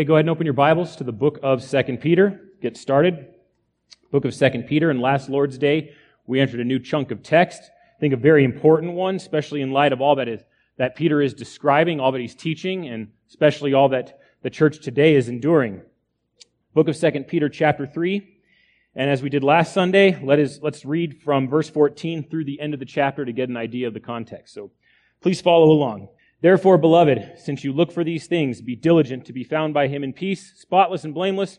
Okay, go ahead and open your Bibles to the book of 2 Peter. Get started. Book of 2 Peter, and last Lord's Day, we entered a new chunk of text. I think a very important one, especially in light of all that is that Peter is describing, all that he's teaching, and especially all that the church today is enduring. Book of 2 Peter chapter 3. And as we did last Sunday, let us, let's read from verse 14 through the end of the chapter to get an idea of the context. So please follow along. Therefore, beloved, since you look for these things, be diligent to be found by him in peace, spotless and blameless,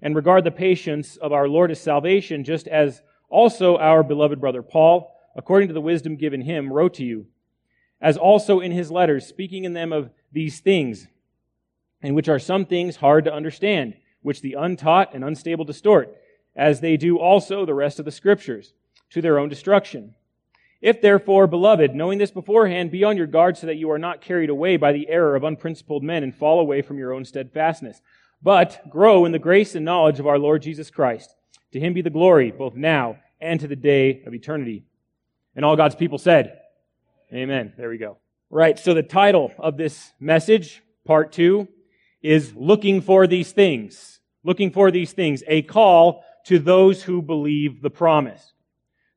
and regard the patience of our Lord as salvation, just as also our beloved brother Paul, according to the wisdom given him, wrote to you, as also in his letters, speaking in them of these things, in which are some things hard to understand, which the untaught and unstable distort, as they do also the rest of the scriptures, to their own destruction. If therefore, beloved, knowing this beforehand, be on your guard so that you are not carried away by the error of unprincipled men and fall away from your own steadfastness. But grow in the grace and knowledge of our Lord Jesus Christ. To him be the glory, both now and to the day of eternity. And all God's people said, Amen. There we go. Right. So the title of this message, part two, is Looking for These Things. Looking for these things. A call to those who believe the promise.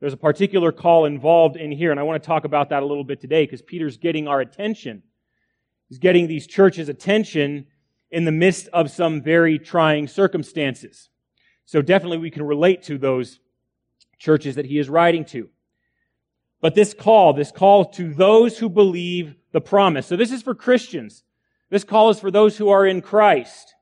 There's a particular call involved in here, and I want to talk about that a little bit today because Peter's getting our attention. He's getting these churches' attention in the midst of some very trying circumstances. So definitely we can relate to those churches that he is writing to. But this call, this call to those who believe the promise. So this is for Christians. This call is for those who are in Christ.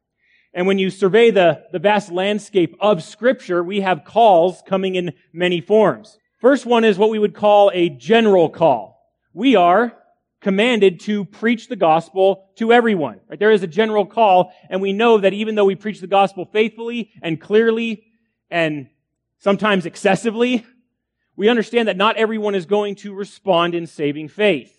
And when you survey the, the vast landscape of scripture, we have calls coming in many forms. First one is what we would call a general call. We are commanded to preach the gospel to everyone. Right? There is a general call, and we know that even though we preach the gospel faithfully and clearly and sometimes excessively, we understand that not everyone is going to respond in saving faith.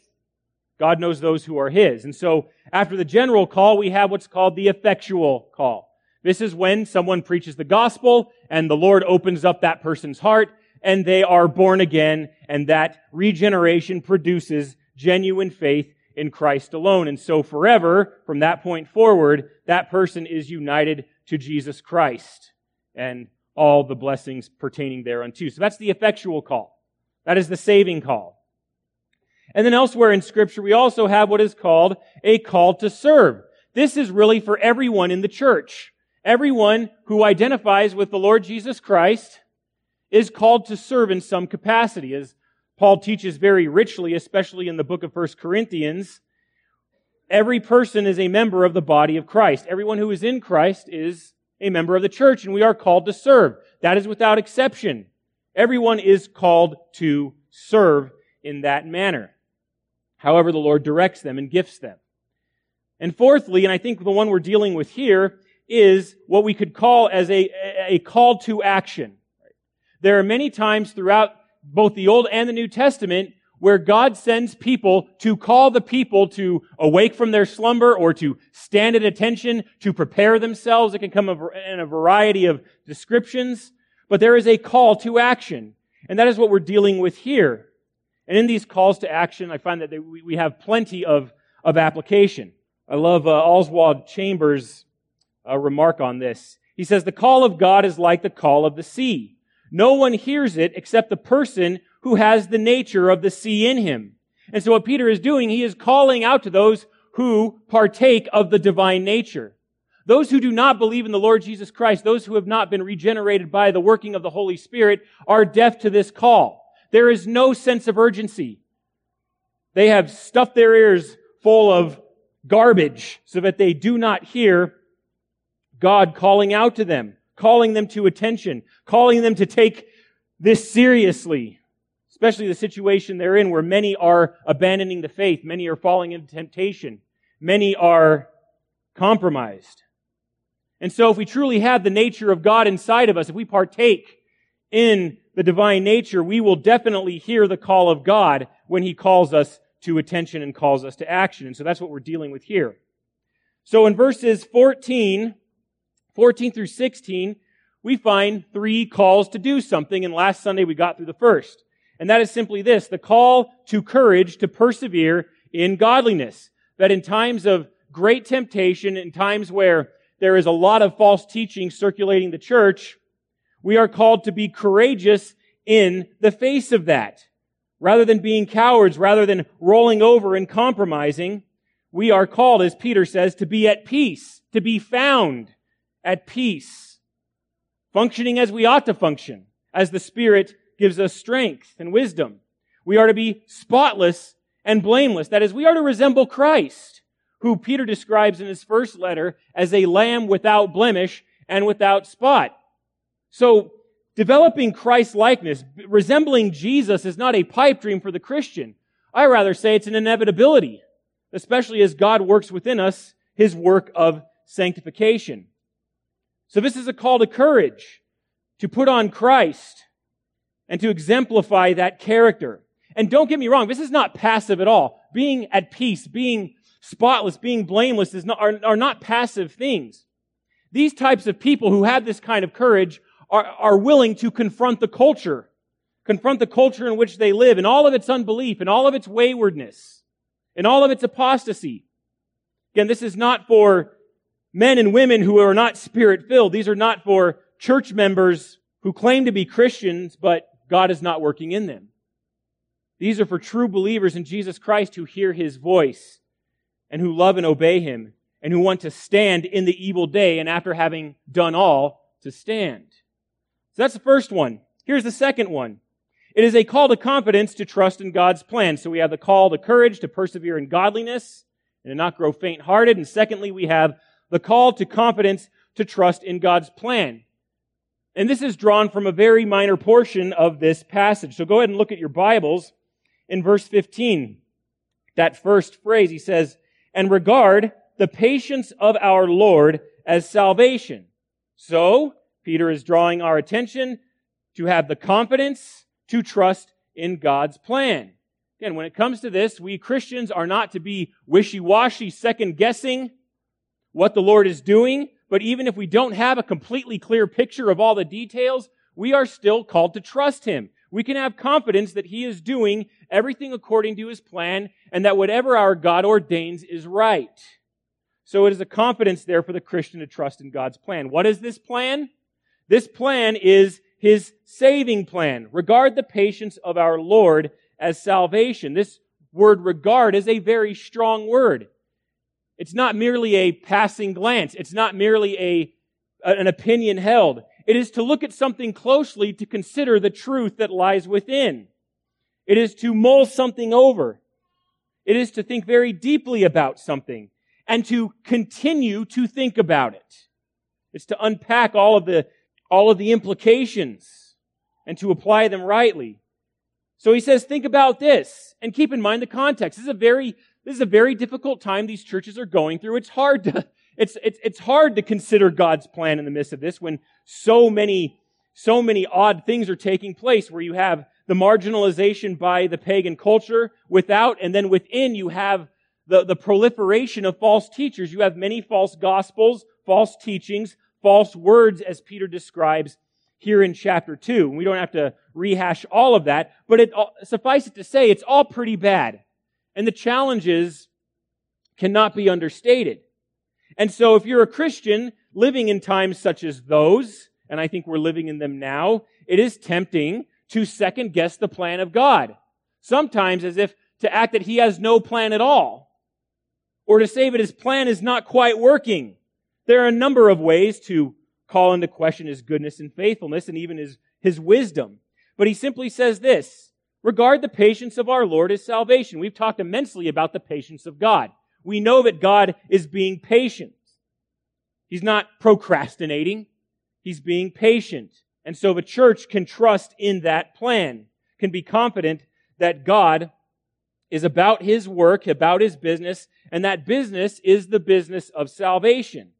God knows those who are His. And so after the general call, we have what's called the effectual call. This is when someone preaches the gospel and the Lord opens up that person's heart and they are born again and that regeneration produces genuine faith in Christ alone. And so forever, from that point forward, that person is united to Jesus Christ and all the blessings pertaining thereunto. So that's the effectual call. That is the saving call. And then elsewhere in scripture, we also have what is called a call to serve. This is really for everyone in the church. Everyone who identifies with the Lord Jesus Christ is called to serve in some capacity. As Paul teaches very richly, especially in the book of 1 Corinthians, every person is a member of the body of Christ. Everyone who is in Christ is a member of the church, and we are called to serve. That is without exception. Everyone is called to serve in that manner however the Lord directs them and gifts them. And fourthly, and I think the one we're dealing with here, is what we could call as a, a call to action. There are many times throughout both the Old and the New Testament where God sends people to call the people to awake from their slumber or to stand at attention, to prepare themselves. It can come in a variety of descriptions, but there is a call to action. And that is what we're dealing with here. And in these calls to action, I find that they, we, we have plenty of, of application. I love uh, Oswald Chambers' uh, remark on this. He says, The call of God is like the call of the sea. No one hears it except the person who has the nature of the sea in him. And so what Peter is doing, he is calling out to those who partake of the divine nature. Those who do not believe in the Lord Jesus Christ, those who have not been regenerated by the working of the Holy Spirit, are deaf to this call. There is no sense of urgency. They have stuffed their ears full of garbage so that they do not hear God calling out to them, calling them to attention, calling them to take this seriously, especially the situation they're in where many are abandoning the faith, many are falling into temptation, many are compromised. And so if we truly have the nature of God inside of us, if we partake in the divine nature, we will definitely hear the call of God when He calls us to attention and calls us to action. And so that's what we're dealing with here. So in verses 14, 14 through 16, we find three calls to do something. And last Sunday we got through the first. And that is simply this, the call to courage to persevere in godliness. That in times of great temptation, in times where there is a lot of false teaching circulating the church, we are called to be courageous in the face of that. Rather than being cowards, rather than rolling over and compromising, we are called, as Peter says, to be at peace, to be found at peace, functioning as we ought to function, as the Spirit gives us strength and wisdom. We are to be spotless and blameless. That is, we are to resemble Christ, who Peter describes in his first letter as a lamb without blemish and without spot. So, developing Christ likeness, resembling Jesus is not a pipe dream for the Christian. I rather say it's an inevitability, especially as God works within us his work of sanctification. So this is a call to courage, to put on Christ, and to exemplify that character. And don't get me wrong, this is not passive at all. Being at peace, being spotless, being blameless is not, are, are not passive things. These types of people who have this kind of courage are, are willing to confront the culture, confront the culture in which they live and all of its unbelief and all of its waywardness and all of its apostasy. Again, this is not for men and women who are not spirit filled. These are not for church members who claim to be Christians, but God is not working in them. These are for true believers in Jesus Christ who hear his voice and who love and obey him and who want to stand in the evil day and after having done all to stand. So that's the first one. Here's the second one. It is a call to confidence to trust in God's plan. So we have the call to courage to persevere in godliness and to not grow faint hearted. And secondly, we have the call to confidence to trust in God's plan. And this is drawn from a very minor portion of this passage. So go ahead and look at your Bibles in verse 15, that first phrase, he says, and regard the patience of our Lord as salvation. So, Peter is drawing our attention to have the confidence to trust in God's plan. Again, when it comes to this, we Christians are not to be wishy-washy, second guessing what the Lord is doing, but even if we don't have a completely clear picture of all the details, we are still called to trust Him we can have confidence that He is doing everything according to His plan and that whatever our God ordains is right. So it is a confidence there for the Christian to trust in God's plan. What is this plan? This plan is His saving plan. Regard the patience of our Lord as salvation. This word regard is a very strong word. It's not merely a passing glance. It's not merely a, an opinion held. It is to look at something closely to consider the truth that lies within. It is to mull something over. It is to think very deeply about something and to continue to think about it. It's to unpack all of the, all of the implications and to apply them rightly. So he says, think about this and keep in mind the context. This is a very, this is a very difficult time these churches are going through. It's hard to, it's, it's, it's hard to consider God's plan in the midst of this when so many, so many odd things are taking place where you have the marginalization by the pagan culture without, and then within you have the, the proliferation of false teachers. You have many false gospels, false teachings, false words as Peter describes here in chapter 2. We don't have to rehash all of that, but it, suffice it to say, it's all pretty bad. And the challenges cannot be understated. And so if you're a Christian living in times such as those, and I think we're living in them now, it is tempting to second guess the plan of God. Sometimes as if to act that he has no plan at all. Or to say that his plan is not quite working. There are a number of ways to call into question his goodness and faithfulness and even his, his wisdom. But he simply says this, regard the patience of our Lord as salvation. We've talked immensely about the patience of God we know that God is being patient. He's not procrastinating. He's being patient. And so the church can trust in that plan, can be confident that God is about his work, about his business, and that business is the business of salvation.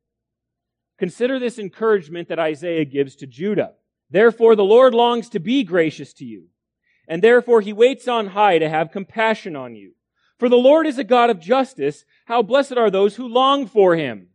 Consider this encouragement that Isaiah gives to Judah. Therefore the Lord longs to be gracious to you, and therefore he waits on high to have compassion on you. For the Lord is a God of justice. How blessed are those who long for him.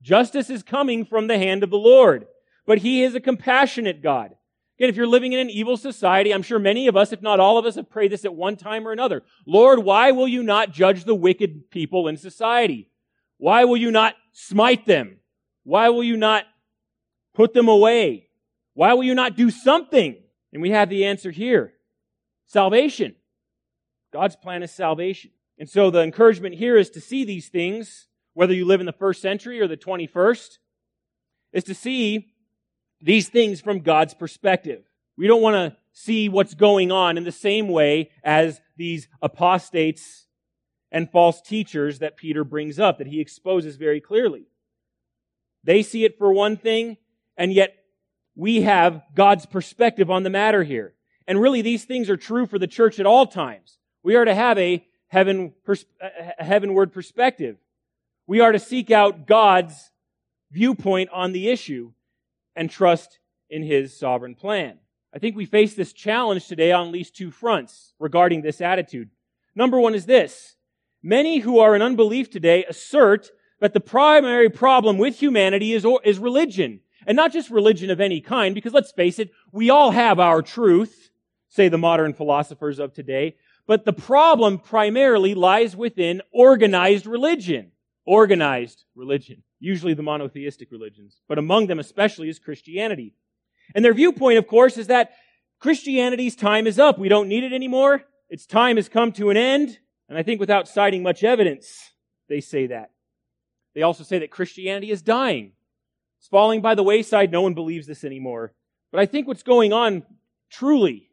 Justice is coming from the hand of the Lord, but he is a compassionate God. Again, if you're living in an evil society, I'm sure many of us, if not all of us, have prayed this at one time or another. Lord, why will you not judge the wicked people in society? Why will you not smite them? Why will you not put them away? Why will you not do something? And we have the answer here. Salvation. God's plan is salvation. And so the encouragement here is to see these things, whether you live in the first century or the 21st, is to see these things from God's perspective. We don't want to see what's going on in the same way as these apostates and false teachers that Peter brings up, that he exposes very clearly. They see it for one thing, and yet we have God's perspective on the matter here. And really, these things are true for the church at all times. We are to have a, heaven, a heavenward perspective. We are to seek out God's viewpoint on the issue and trust in His sovereign plan. I think we face this challenge today on at least two fronts regarding this attitude. Number one is this. Many who are in unbelief today assert that the primary problem with humanity is, is religion. And not just religion of any kind, because let's face it, we all have our truth, say the modern philosophers of today. But the problem primarily lies within organized religion. Organized religion. Usually the monotheistic religions. But among them especially is Christianity. And their viewpoint, of course, is that Christianity's time is up. We don't need it anymore. Its time has come to an end. And I think without citing much evidence, they say that. They also say that Christianity is dying. It's falling by the wayside. No one believes this anymore. But I think what's going on truly,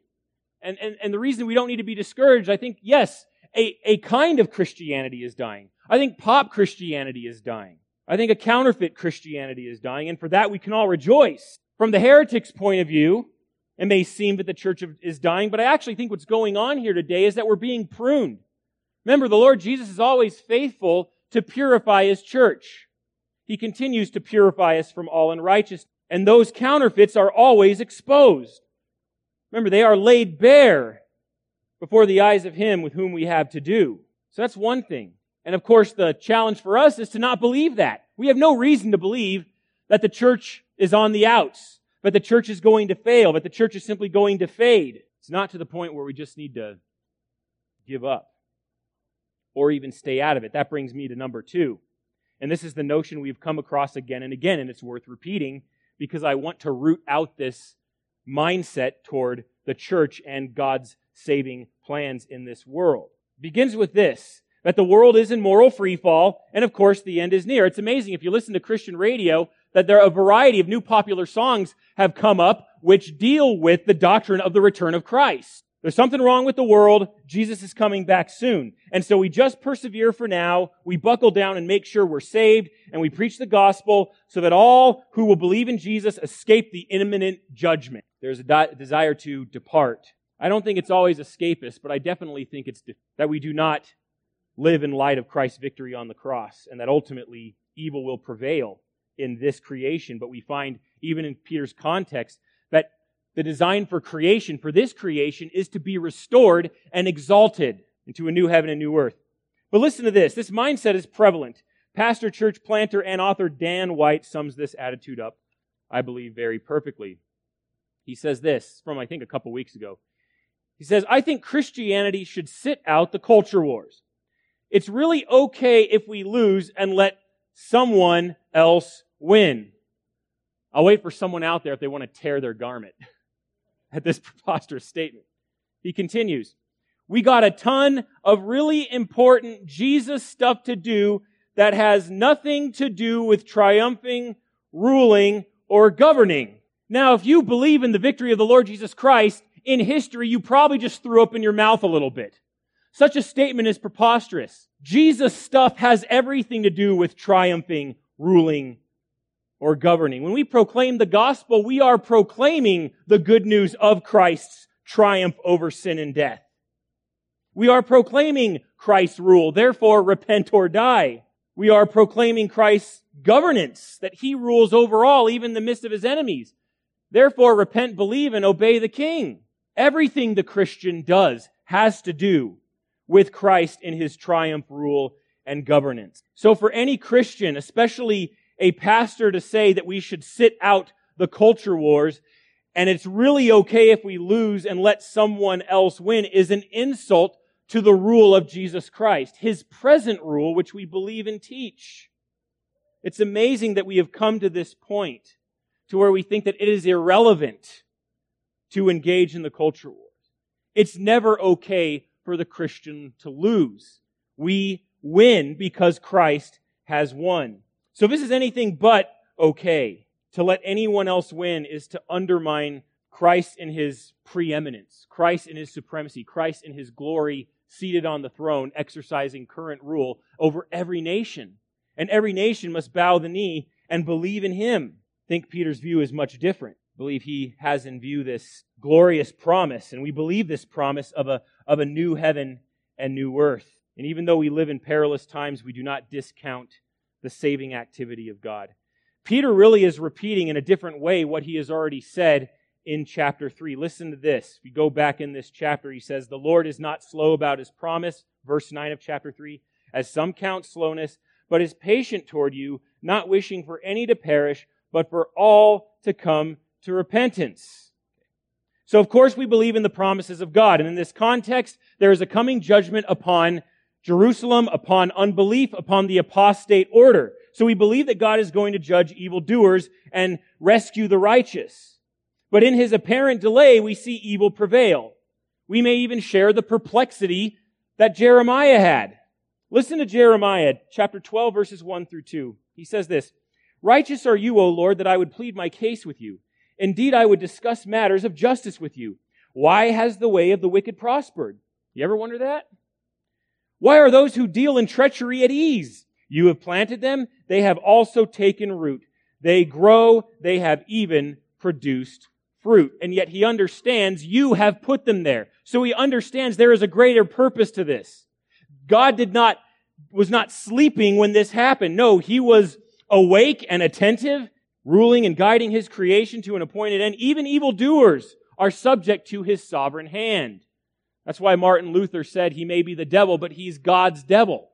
and, and, and the reason we don't need to be discouraged, I think, yes, a, a kind of Christianity is dying. I think pop Christianity is dying. I think a counterfeit Christianity is dying, and for that we can all rejoice. From the heretic's point of view, it may seem that the church is dying, but I actually think what's going on here today is that we're being pruned. Remember, the Lord Jesus is always faithful to purify his church. He continues to purify us from all unrighteousness. And those counterfeits are always exposed. Remember, they are laid bare before the eyes of him with whom we have to do. So that's one thing. And of course, the challenge for us is to not believe that. We have no reason to believe that the church is on the outs, that the church is going to fail, that the church is simply going to fade. It's not to the point where we just need to give up or even stay out of it. That brings me to number two. And this is the notion we've come across again and again, and it's worth repeating because I want to root out this mindset toward the church and God's saving plans in this world. It begins with this that the world is in moral freefall, and of course the end is near. It's amazing if you listen to Christian radio that there are a variety of new popular songs have come up which deal with the doctrine of the return of Christ. There's something wrong with the world. Jesus is coming back soon. And so we just persevere for now. We buckle down and make sure we're saved and we preach the gospel so that all who will believe in Jesus escape the imminent judgment. There's a di- desire to depart. I don't think it's always escapist, but I definitely think it's de- that we do not live in light of Christ's victory on the cross and that ultimately evil will prevail in this creation. But we find even in Peter's context the design for creation, for this creation, is to be restored and exalted into a new heaven and new earth. But listen to this. This mindset is prevalent. Pastor, church planter, and author Dan White sums this attitude up, I believe, very perfectly. He says this from, I think, a couple weeks ago. He says, I think Christianity should sit out the culture wars. It's really okay if we lose and let someone else win. I'll wait for someone out there if they want to tear their garment. at this preposterous statement. He continues, we got a ton of really important Jesus stuff to do that has nothing to do with triumphing, ruling, or governing. Now, if you believe in the victory of the Lord Jesus Christ in history, you probably just threw up in your mouth a little bit. Such a statement is preposterous. Jesus stuff has everything to do with triumphing, ruling, or governing. When we proclaim the gospel, we are proclaiming the good news of Christ's triumph over sin and death. We are proclaiming Christ's rule, therefore repent or die. We are proclaiming Christ's governance, that he rules over all, even in the midst of his enemies. Therefore repent, believe, and obey the king. Everything the Christian does has to do with Christ in his triumph, rule, and governance. So for any Christian, especially a pastor to say that we should sit out the culture wars and it's really okay if we lose and let someone else win is an insult to the rule of Jesus Christ, his present rule, which we believe and teach. It's amazing that we have come to this point to where we think that it is irrelevant to engage in the culture wars. It's never okay for the Christian to lose. We win because Christ has won. So this is anything but okay. To let anyone else win is to undermine Christ in his preeminence, Christ in his supremacy, Christ in his glory seated on the throne, exercising current rule over every nation. And every nation must bow the knee and believe in him. Think Peter's view is much different. Believe he has in view this glorious promise, and we believe this promise of a, of a new heaven and new earth. And even though we live in perilous times, we do not discount the saving activity of God. Peter really is repeating in a different way what he has already said in chapter 3. Listen to this. If you go back in this chapter, he says, The Lord is not slow about his promise, verse 9 of chapter 3, as some count slowness, but is patient toward you, not wishing for any to perish, but for all to come to repentance. So, of course, we believe in the promises of God. And in this context, there is a coming judgment upon Jerusalem, upon unbelief, upon the apostate order. So we believe that God is going to judge evildoers and rescue the righteous. But in his apparent delay, we see evil prevail. We may even share the perplexity that Jeremiah had. Listen to Jeremiah chapter 12 verses 1 through 2. He says this, Righteous are you, O Lord, that I would plead my case with you. Indeed, I would discuss matters of justice with you. Why has the way of the wicked prospered? You ever wonder that? Why are those who deal in treachery at ease? You have planted them. They have also taken root. They grow. They have even produced fruit. And yet he understands you have put them there. So he understands there is a greater purpose to this. God did not, was not sleeping when this happened. No, he was awake and attentive, ruling and guiding his creation to an appointed end. Even evildoers are subject to his sovereign hand. That's why Martin Luther said he may be the devil, but he's God's devil.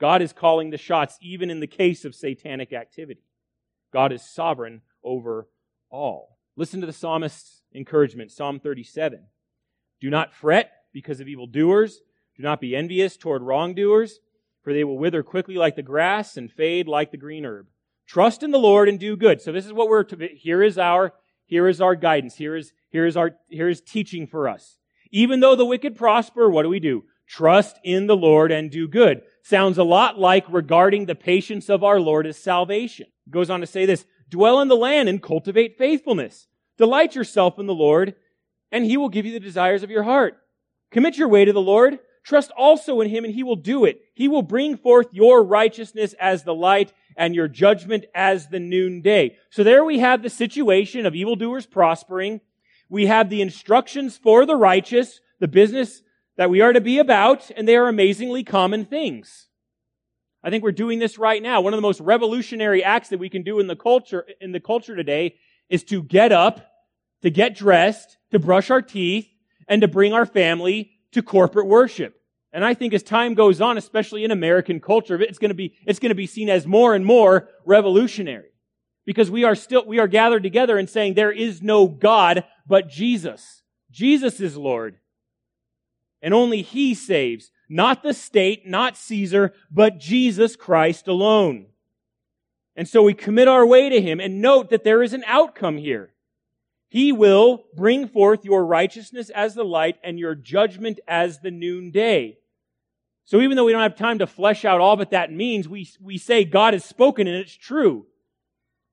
God is calling the shots even in the case of satanic activity. God is sovereign over all. Listen to the psalmist's encouragement, Psalm 37. Do not fret because of evildoers. Do not be envious toward wrongdoers, for they will wither quickly like the grass and fade like the green herb. Trust in the Lord and do good. So this is what we're to, here is our, here is our guidance. Here is, here is our, here is teaching for us. Even though the wicked prosper, what do we do? Trust in the Lord and do good. Sounds a lot like regarding the patience of our Lord as salvation. He goes on to say this, dwell in the land and cultivate faithfulness. Delight yourself in the Lord, and he will give you the desires of your heart. Commit your way to the Lord. Trust also in him, and he will do it. He will bring forth your righteousness as the light and your judgment as the noonday. So there we have the situation of evildoers prospering we have the instructions for the righteous, the business that we are to be about, and they are amazingly common things. I think we're doing this right now. One of the most revolutionary acts that we can do in the culture, in the culture today is to get up, to get dressed, to brush our teeth, and to bring our family to corporate worship. And I think as time goes on, especially in American culture, it's going to be, it's going to be seen as more and more revolutionary. Because we are still, we are gathered together and saying there is no God but Jesus. Jesus is Lord. And only He saves. Not the state, not Caesar, but Jesus Christ alone. And so we commit our way to Him and note that there is an outcome here. He will bring forth your righteousness as the light and your judgment as the noonday. So even though we don't have time to flesh out all that that means, we, we say God has spoken and it's true.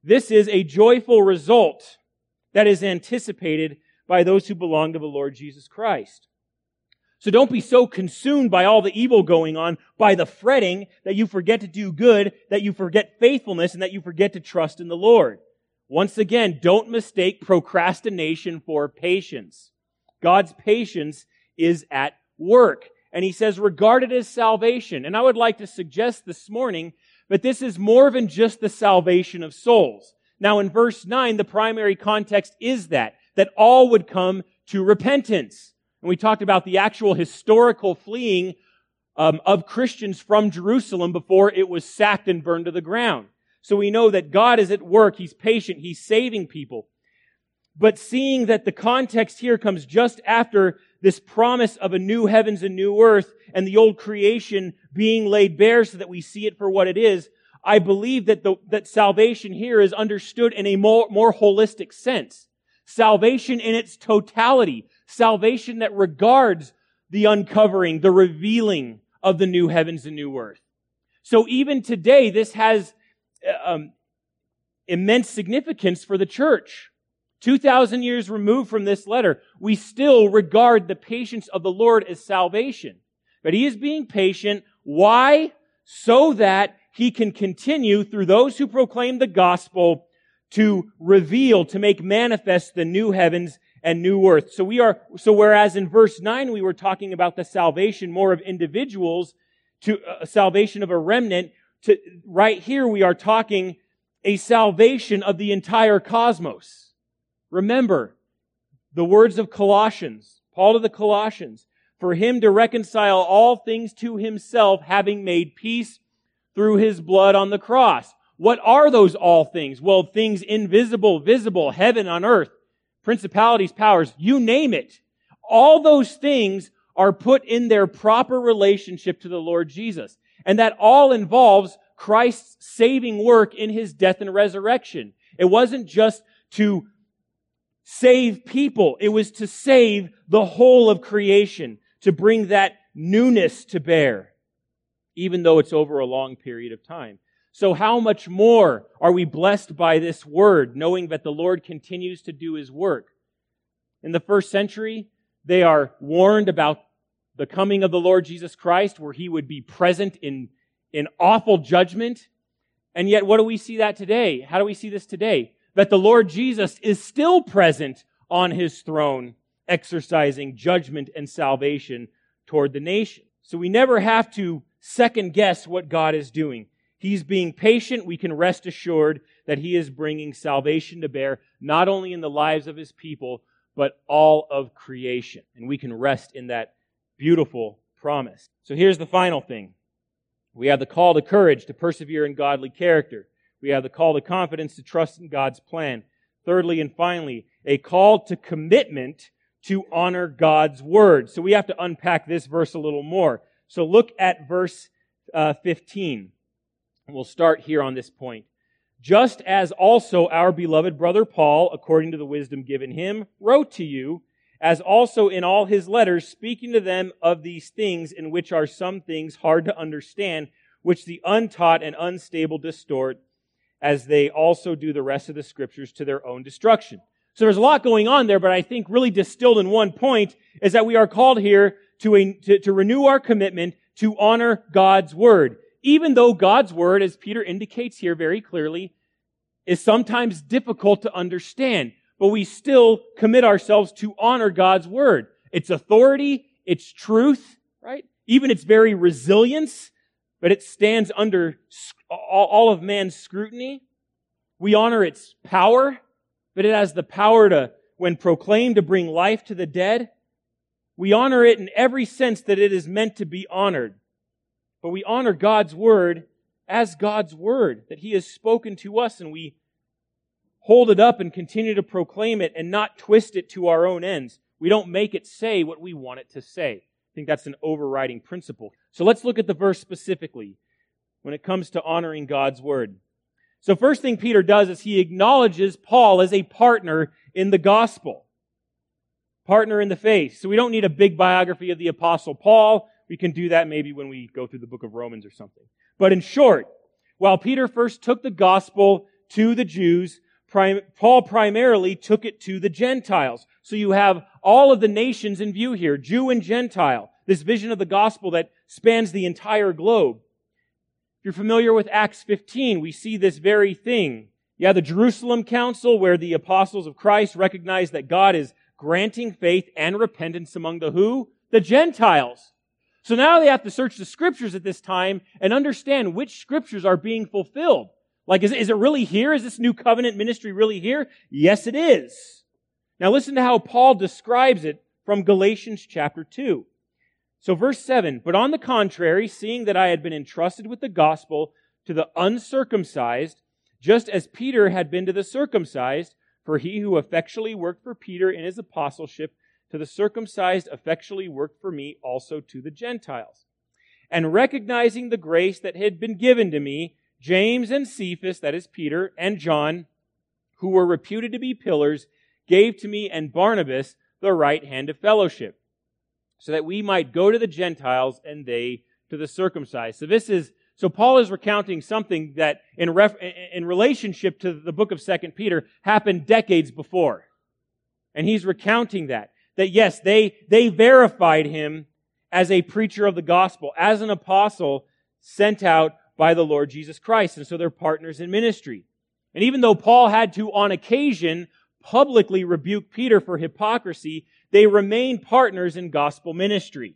This is a joyful result that is anticipated by those who belong to the Lord Jesus Christ. So don't be so consumed by all the evil going on, by the fretting, that you forget to do good, that you forget faithfulness, and that you forget to trust in the Lord. Once again, don't mistake procrastination for patience. God's patience is at work. And he says, regard it as salvation. And I would like to suggest this morning but this is more than just the salvation of souls. Now in verse 9, the primary context is that, that all would come to repentance. And we talked about the actual historical fleeing um, of Christians from Jerusalem before it was sacked and burned to the ground. So we know that God is at work. He's patient. He's saving people. But seeing that the context here comes just after this promise of a new heavens and new earth and the old creation being laid bare so that we see it for what it is, I believe that the, that salvation here is understood in a more, more holistic sense. Salvation in its totality. Salvation that regards the uncovering, the revealing of the new heavens and new earth. So even today, this has um, immense significance for the church. 2,000 years removed from this letter, we still regard the patience of the Lord as salvation. But he is being patient. Why? So that he can continue through those who proclaim the gospel to reveal, to make manifest the new heavens and new earth. So we are, so whereas in verse 9 we were talking about the salvation more of individuals to uh, salvation of a remnant, to right here we are talking a salvation of the entire cosmos. Remember the words of Colossians, Paul to the Colossians, for him to reconcile all things to himself, having made peace through his blood on the cross. What are those all things? Well, things invisible, visible, heaven on earth principalities, powers, you name it. All those things are put in their proper relationship to the Lord Jesus. And that all involves Christ's saving work in his death and resurrection. It wasn't just to save people. It was to save the whole of creation, to bring that newness to bear, even though it's over a long period of time. So how much more are we blessed by this word, knowing that the Lord continues to do his work? In the first century, they are warned about the coming of the Lord Jesus Christ, where he would be present in, in awful judgment. And yet, what do we see that today? How do we see this today? That the Lord Jesus is still present on his throne, exercising judgment and salvation toward the nation. So we never have to second guess what God is doing. He's being patient. We can rest assured that He is bringing salvation to bear, not only in the lives of His people, but all of creation. And we can rest in that beautiful promise. So here's the final thing. We have the call to courage to persevere in godly character. We have the call to confidence to trust in God's plan. Thirdly and finally, a call to commitment to honor God's word. So we have to unpack this verse a little more. So look at verse uh, 15. We'll start here on this point. Just as also our beloved brother Paul, according to the wisdom given him, wrote to you, as also in all his letters, speaking to them of these things in which are some things hard to understand, which the untaught and unstable distort, as they also do the rest of the scriptures to their own destruction. So there's a lot going on there, but I think really distilled in one point is that we are called here to, a, to, to renew our commitment to honor God's word even though God's word, as Peter indicates here very clearly, is sometimes difficult to understand, but we still commit ourselves to honor God's word. Its authority, its truth, right? Even its very resilience, but it stands under all of man's scrutiny. We honor its power, but it has the power to, when proclaimed, to bring life to the dead. We honor it in every sense that it is meant to be honored. But we honor God's word as God's word that he has spoken to us and we hold it up and continue to proclaim it and not twist it to our own ends. We don't make it say what we want it to say. I think that's an overriding principle. So let's look at the verse specifically when it comes to honoring God's word. So first thing Peter does is he acknowledges Paul as a partner in the gospel. Partner in the faith. So we don't need a big biography of the apostle Paul. We can do that maybe when we go through the book of Romans or something. But in short, while Peter first took the gospel to the Jews, Paul primarily took it to the Gentiles. So you have all of the nations in view here, Jew and Gentile, this vision of the gospel that spans the entire globe. If you're familiar with Acts 15, we see this very thing. Yeah, the Jerusalem Council, where the apostles of Christ recognize that God is granting faith and repentance among the who? The Gentiles. So now they have to search the scriptures at this time and understand which scriptures are being fulfilled. Like, is, is it really here? Is this new covenant ministry really here? Yes, it is. Now listen to how Paul describes it from Galatians chapter 2. So verse 7, but on the contrary, seeing that I had been entrusted with the gospel to the uncircumcised, just as Peter had been to the circumcised, for he who effectually worked for Peter in his apostleship to the circumcised effectually worked for me also to the Gentiles. And recognizing the grace that had been given to me, James and Cephas, that is Peter, and John, who were reputed to be pillars, gave to me and Barnabas the right hand of fellowship, so that we might go to the Gentiles and they to the circumcised. So this is so Paul is recounting something that in, ref, in relationship to the book of Second Peter happened decades before. And he's recounting that. That yes, they, they verified him as a preacher of the gospel, as an apostle sent out by the Lord Jesus Christ. And so they're partners in ministry. And even though Paul had to, on occasion, publicly rebuke Peter for hypocrisy, they remain partners in gospel ministry.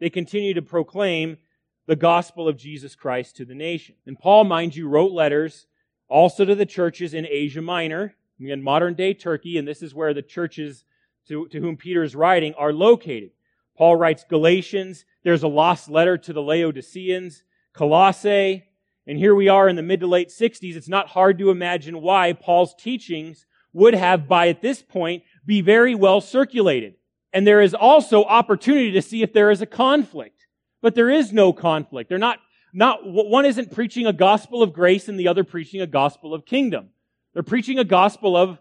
They continue to proclaim the gospel of Jesus Christ to the nation. And Paul, mind you, wrote letters also to the churches in Asia Minor, in modern day Turkey, and this is where the churches to, to whom Peter is writing are located. Paul writes Galatians, there's a lost letter to the Laodiceans, Colossae, and here we are in the mid to late 60s. It's not hard to imagine why Paul's teachings would have, by at this point, be very well circulated. And there is also opportunity to see if there is a conflict. But there is no conflict. They're not, not, one isn't preaching a gospel of grace and the other preaching a gospel of kingdom. They're preaching a gospel of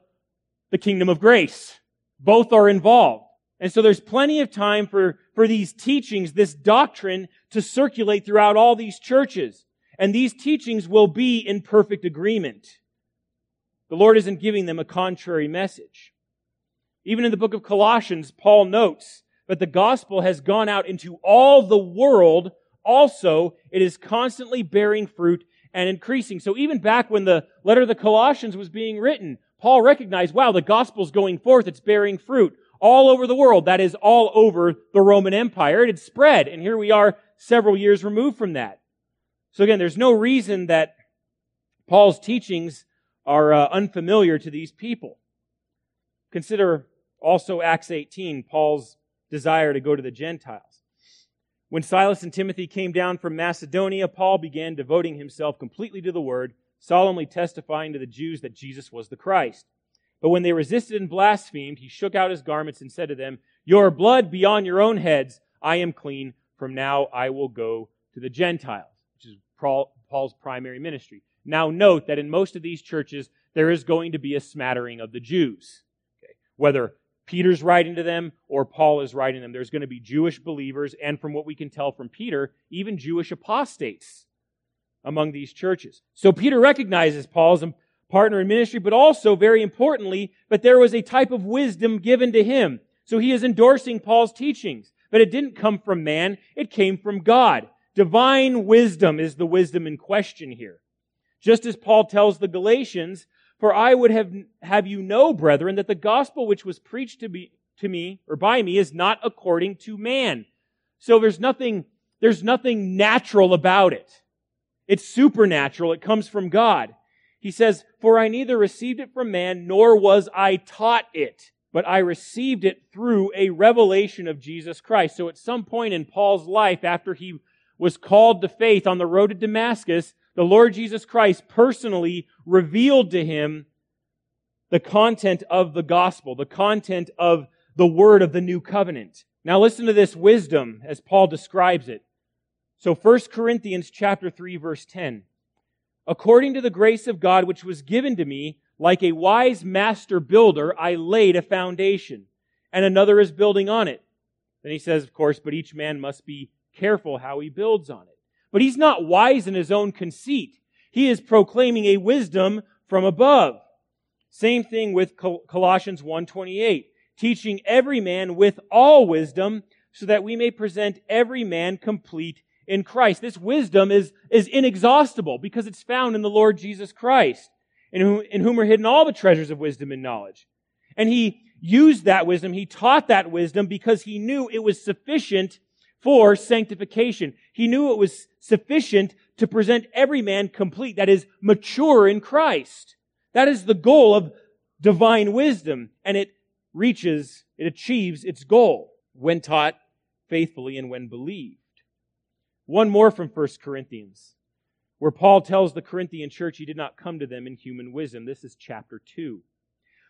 the kingdom of grace. Both are involved. And so there's plenty of time for, for these teachings, this doctrine to circulate throughout all these churches. And these teachings will be in perfect agreement. The Lord isn't giving them a contrary message. Even in the book of Colossians, Paul notes but the gospel has gone out into all the world. Also, it is constantly bearing fruit and increasing. So even back when the letter of the Colossians was being written, Paul recognized, wow, the gospel's going forth. It's bearing fruit all over the world. That is all over the Roman Empire. It had spread. And here we are several years removed from that. So again, there's no reason that Paul's teachings are uh, unfamiliar to these people. Consider also Acts 18, Paul's desire to go to the Gentiles. When Silas and Timothy came down from Macedonia, Paul began devoting himself completely to the word, solemnly testifying to the Jews that Jesus was the Christ. But when they resisted and blasphemed, he shook out his garments and said to them, Your blood be on your own heads. I am clean. From now I will go to the Gentiles, which is Paul's primary ministry. Now note that in most of these churches, there is going to be a smattering of the Jews. Okay? Whether Peter's writing to them or Paul is writing them. There's going to be Jewish believers, and from what we can tell from Peter, even Jewish apostates among these churches. So Peter recognizes Paul as a partner in ministry, but also, very importantly, that there was a type of wisdom given to him. So he is endorsing Paul's teachings, but it didn't come from man, it came from God. Divine wisdom is the wisdom in question here. Just as Paul tells the Galatians for I would have, have you know, brethren, that the gospel which was preached to, be, to me, or by me, is not according to man. So there's nothing, there's nothing natural about it. It's supernatural. It comes from God. He says, For I neither received it from man, nor was I taught it, but I received it through a revelation of Jesus Christ. So at some point in Paul's life, after he was called to faith on the road to Damascus, the Lord Jesus Christ personally revealed to him the content of the gospel, the content of the word of the new covenant. Now listen to this wisdom as Paul describes it. So 1 Corinthians chapter 3 verse 10. According to the grace of God which was given to me, like a wise master builder, I laid a foundation, and another is building on it. Then he says, of course, but each man must be careful how he builds on it. But he's not wise in his own conceit. He is proclaiming a wisdom from above. Same thing with Colossians 1:28, teaching every man with all wisdom so that we may present every man complete in Christ. This wisdom is, is inexhaustible because it's found in the Lord Jesus Christ, in whom, in whom are hidden all the treasures of wisdom and knowledge. And he used that wisdom, he taught that wisdom because he knew it was sufficient for sanctification. He knew it was sufficient to present every man complete, that is, mature in Christ. That is the goal of divine wisdom, and it reaches, it achieves its goal when taught faithfully and when believed. One more from 1 Corinthians, where Paul tells the Corinthian church he did not come to them in human wisdom. This is chapter 2.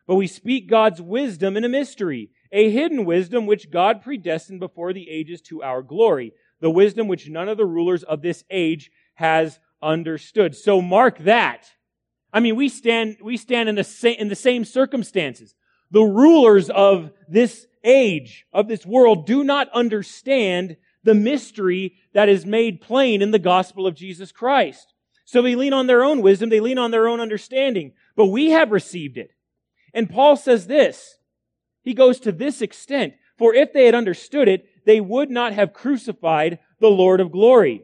But we speak God's wisdom in a mystery, a hidden wisdom which God predestined before the ages to our glory, the wisdom which none of the rulers of this age has understood. So mark that. I mean, we stand, we stand in the same, in the same circumstances. The rulers of this age, of this world, do not understand the mystery that is made plain in the gospel of Jesus Christ. So they lean on their own wisdom, they lean on their own understanding. But we have received it. And Paul says this. He goes to this extent. For if they had understood it, they would not have crucified the Lord of glory.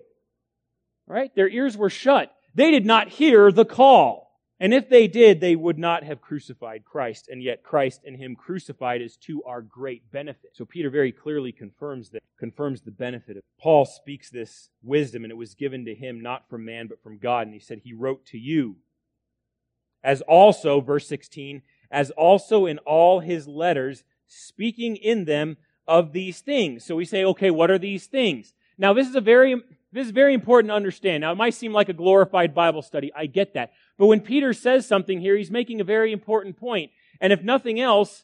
Right? Their ears were shut. They did not hear the call. And if they did, they would not have crucified Christ. And yet Christ and Him crucified is to our great benefit. So Peter very clearly confirms that, confirms the benefit of Paul speaks this wisdom, and it was given to him not from man, but from God. And he said, He wrote to you. As also, verse 16, as also in all his letters, speaking in them of these things. So we say, okay, what are these things? Now this is a very this is very important to understand. Now, it might seem like a glorified Bible study. I get that. But when Peter says something here, he's making a very important point. And if nothing else,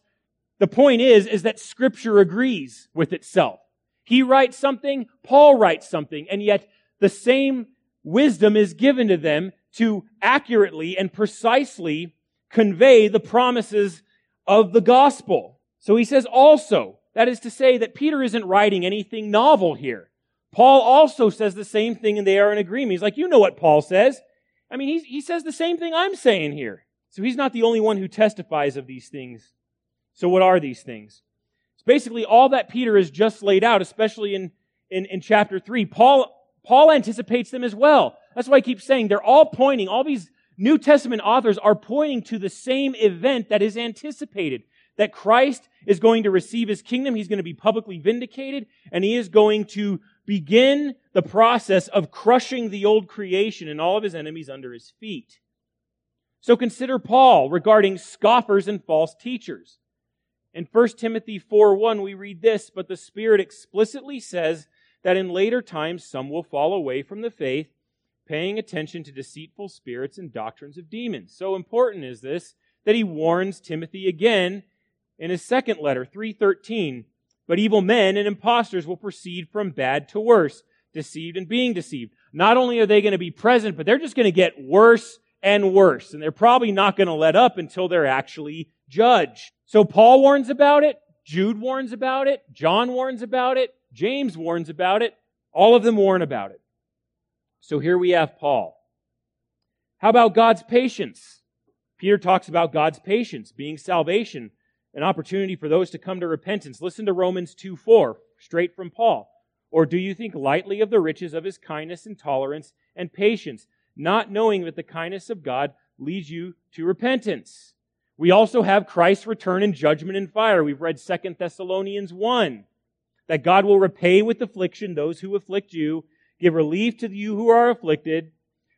the point is, is that scripture agrees with itself. He writes something, Paul writes something, and yet the same wisdom is given to them to accurately and precisely convey the promises of the gospel. So he says also, that is to say that Peter isn't writing anything novel here. Paul also says the same thing and they are in agreement. He's like, you know what Paul says. I mean, he, says the same thing I'm saying here. So he's not the only one who testifies of these things. So what are these things? It's basically all that Peter has just laid out, especially in, in, in chapter 3. Paul, Paul anticipates them as well. That's why I keep saying they're all pointing, all these New Testament authors are pointing to the same event that is anticipated. That Christ is going to receive his kingdom, he's going to be publicly vindicated, and he is going to begin the process of crushing the old creation and all of his enemies under his feet. So consider Paul regarding scoffers and false teachers. In 1 Timothy 4 1, we read this, but the Spirit explicitly says that in later times some will fall away from the faith, paying attention to deceitful spirits and doctrines of demons. So important is this that he warns Timothy again in his second letter, 313 but evil men and impostors will proceed from bad to worse, deceived and being deceived. Not only are they going to be present, but they're just going to get worse and worse. And they're probably not going to let up until they're actually judged. So Paul warns about it. Jude warns about it. John warns about it. James warns about it. All of them warn about it. So here we have Paul. How about God's patience? Peter talks about God's patience being salvation an opportunity for those to come to repentance. Listen to Romans 2 4, straight from Paul. Or do you think lightly of the riches of his kindness and tolerance and patience, not knowing that the kindness of God leads you to repentance? We also have Christ's return in judgment and fire. We've read 2 Thessalonians 1, that God will repay with affliction those who afflict you, give relief to you who are afflicted,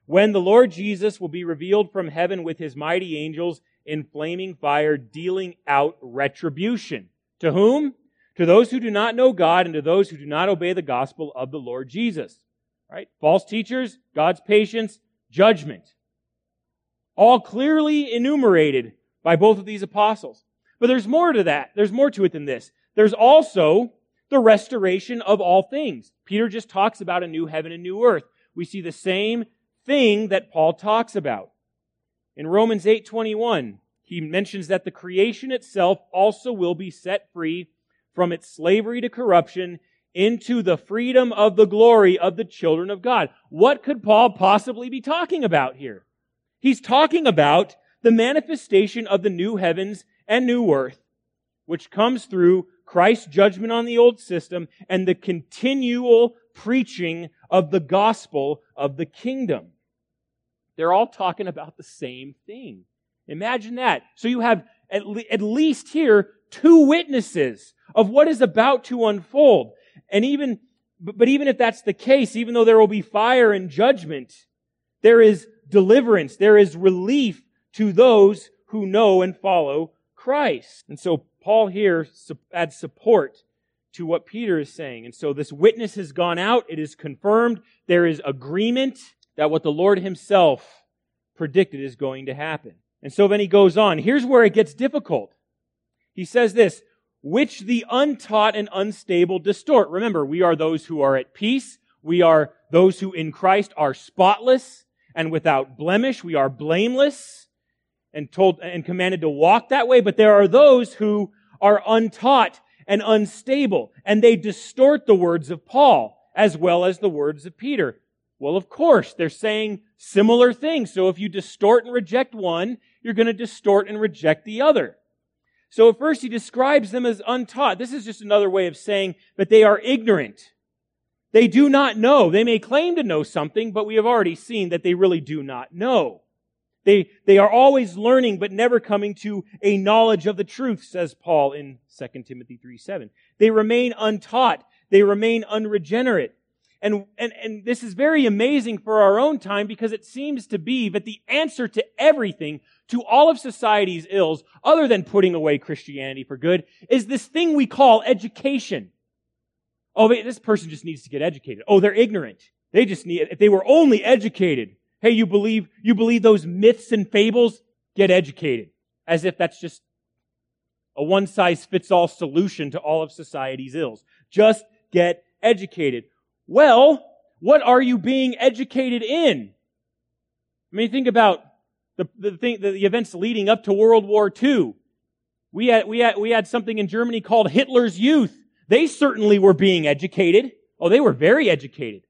when the Lord Jesus will be revealed from heaven with his mighty angels in flaming fire, dealing out retribution. To whom? To those who do not know God and to those who do not obey the gospel of the Lord Jesus. Right? False teachers, God's patience, judgment. All clearly enumerated by both of these apostles. But there's more to that. There's more to it than this. There's also the restoration of all things. Peter just talks about a new heaven and new earth. We see the same thing that Paul talks about. In Romans 8:21, he mentions that the creation itself also will be set free from its slavery to corruption into the freedom of the glory of the children of God. What could Paul possibly be talking about here? He's talking about the manifestation of the new heavens and new earth, which comes through Christ's judgment on the old system and the continual preaching of the gospel of the kingdom. They're all talking about the same thing. Imagine that. So you have at, le- at least here two witnesses of what is about to unfold. And even, but even if that's the case, even though there will be fire and judgment, there is deliverance, there is relief to those who know and follow Christ. And so Paul here adds support to what Peter is saying. And so this witness has gone out. It is confirmed. There is agreement that what the Lord himself predicted is going to happen. And so then he goes on. Here's where it gets difficult. He says this, which the untaught and unstable distort. Remember, we are those who are at peace. We are those who in Christ are spotless and without blemish. We are blameless and told and commanded to walk that way. But there are those who are untaught and unstable and they distort the words of Paul as well as the words of Peter. Well, of course, they're saying similar things. So if you distort and reject one, you're going to distort and reject the other. So at first he describes them as untaught. This is just another way of saying that they are ignorant. They do not know. They may claim to know something, but we have already seen that they really do not know. They, they are always learning, but never coming to a knowledge of the truth, says Paul in 2 Timothy 3 7. They remain untaught. They remain unregenerate. And, and, and this is very amazing for our own time because it seems to be that the answer to everything, to all of society's ills, other than putting away Christianity for good, is this thing we call education. Oh, this person just needs to get educated. Oh, they're ignorant. They just need, if they were only educated, hey, you believe, you believe those myths and fables? Get educated. As if that's just a one size fits all solution to all of society's ills. Just get educated. Well, what are you being educated in? I mean, think about the, the, thing, the, the events leading up to World War II. We had, we, had, we had something in Germany called Hitler's Youth. They certainly were being educated. Oh, they were very educated.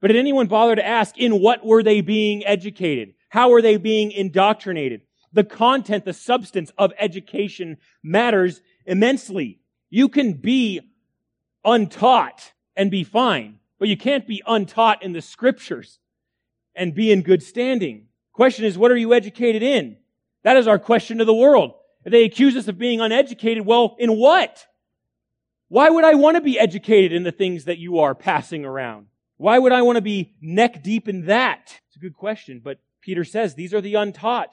But did anyone bother to ask, in what were they being educated? How were they being indoctrinated? The content, the substance of education matters immensely. You can be untaught and be fine, but you can't be untaught in the scriptures and be in good standing. Question is, what are you educated in? That is our question to the world. If they accuse us of being uneducated, well, in what? Why would I want to be educated in the things that you are passing around? Why would I want to be neck deep in that? It's a good question, but Peter says these are the untaught.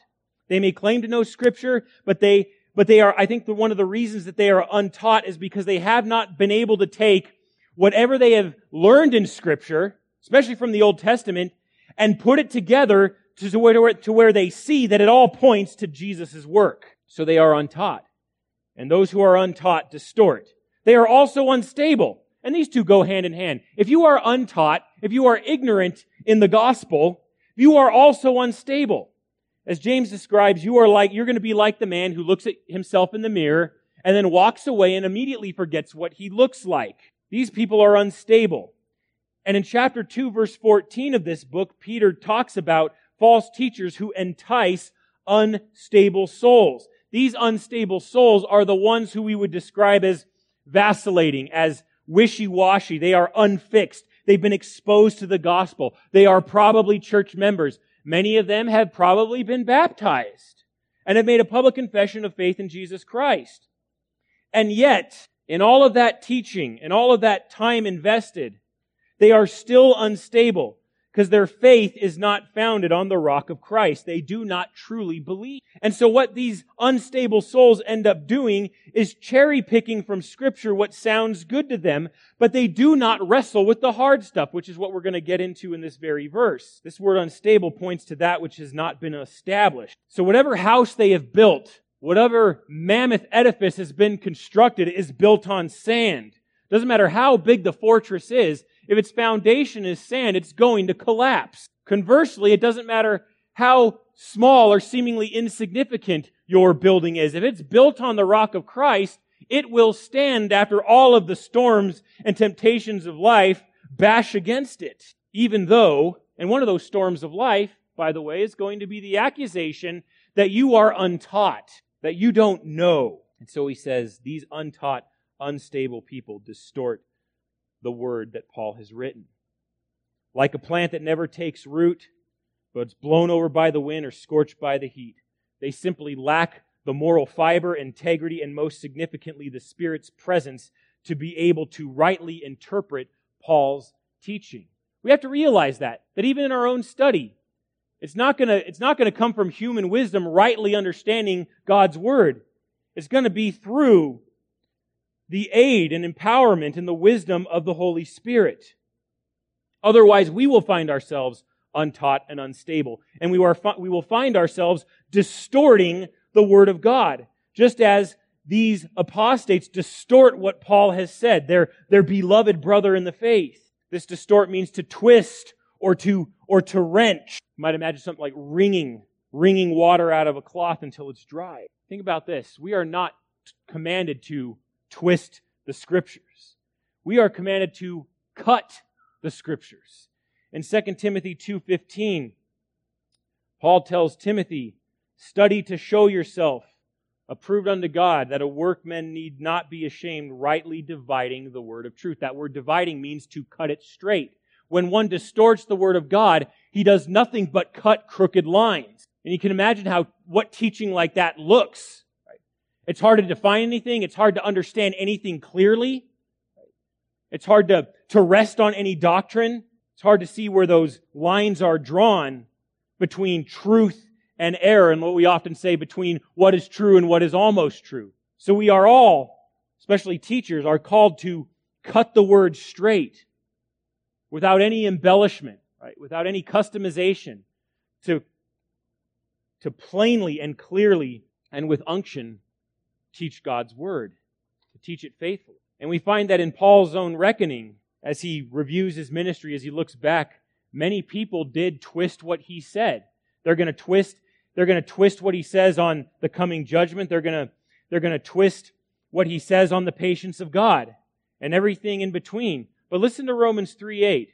They may claim to know scripture, but they, but they are, I think the, one of the reasons that they are untaught is because they have not been able to take whatever they have learned in scripture, especially from the Old Testament, and put it together to where, to where they see that it all points to Jesus' work. So they are untaught. And those who are untaught distort. They are also unstable. And these two go hand in hand. If you are untaught, if you are ignorant in the gospel, you are also unstable. As James describes, you are like, you're going to be like the man who looks at himself in the mirror and then walks away and immediately forgets what he looks like. These people are unstable. And in chapter 2 verse 14 of this book, Peter talks about false teachers who entice unstable souls. These unstable souls are the ones who we would describe as vacillating, as wishy-washy. They are unfixed. They've been exposed to the gospel. They are probably church members. Many of them have probably been baptized and have made a public confession of faith in Jesus Christ. And yet, in all of that teaching and all of that time invested, they are still unstable because their faith is not founded on the rock of Christ. They do not truly believe. And so what these unstable souls end up doing is cherry picking from scripture what sounds good to them, but they do not wrestle with the hard stuff, which is what we're going to get into in this very verse. This word unstable points to that which has not been established. So whatever house they have built, whatever mammoth edifice has been constructed is built on sand. Doesn't matter how big the fortress is, if its foundation is sand, it's going to collapse. Conversely, it doesn't matter how small or seemingly insignificant your building is. If it's built on the rock of Christ, it will stand after all of the storms and temptations of life bash against it. Even though, and one of those storms of life, by the way, is going to be the accusation that you are untaught, that you don't know. And so he says, these untaught, unstable people distort the word that Paul has written. Like a plant that never takes root, but it's blown over by the wind or scorched by the heat. They simply lack the moral fiber, integrity, and most significantly, the Spirit's presence to be able to rightly interpret Paul's teaching. We have to realize that, that even in our own study, it's not gonna, it's not gonna come from human wisdom rightly understanding God's Word. It's gonna be through the aid and empowerment and the wisdom of the Holy Spirit. Otherwise, we will find ourselves untaught and unstable. And we, are, we will find ourselves distorting the Word of God, just as these apostates distort what Paul has said, their, their beloved brother in the faith. This distort means to twist or to, or to wrench. You might imagine something like wringing, wringing water out of a cloth until it's dry. Think about this. We are not commanded to twist the scriptures. We are commanded to cut the scriptures. In 2 Timothy 2:15, Paul tells Timothy, "Study to show yourself approved unto God, that a workman need not be ashamed, rightly dividing the word of truth." That word dividing means to cut it straight. When one distorts the word of God, he does nothing but cut crooked lines. And you can imagine how what teaching like that looks. It's hard to define anything. It's hard to understand anything clearly. It's hard to, to rest on any doctrine. It's hard to see where those lines are drawn between truth and error and what we often say between what is true and what is almost true. So we are all, especially teachers, are called to cut the word straight without any embellishment, right? Without any customization to, to plainly and clearly and with unction teach God's word, to teach it faithfully. And we find that in Paul's own reckoning, as he reviews his ministry, as he looks back, many people did twist what he said. They're going to twist, they're going to twist what he says on the coming judgment. They're going to, they're going to twist what he says on the patience of God and everything in between. But listen to Romans 3 8.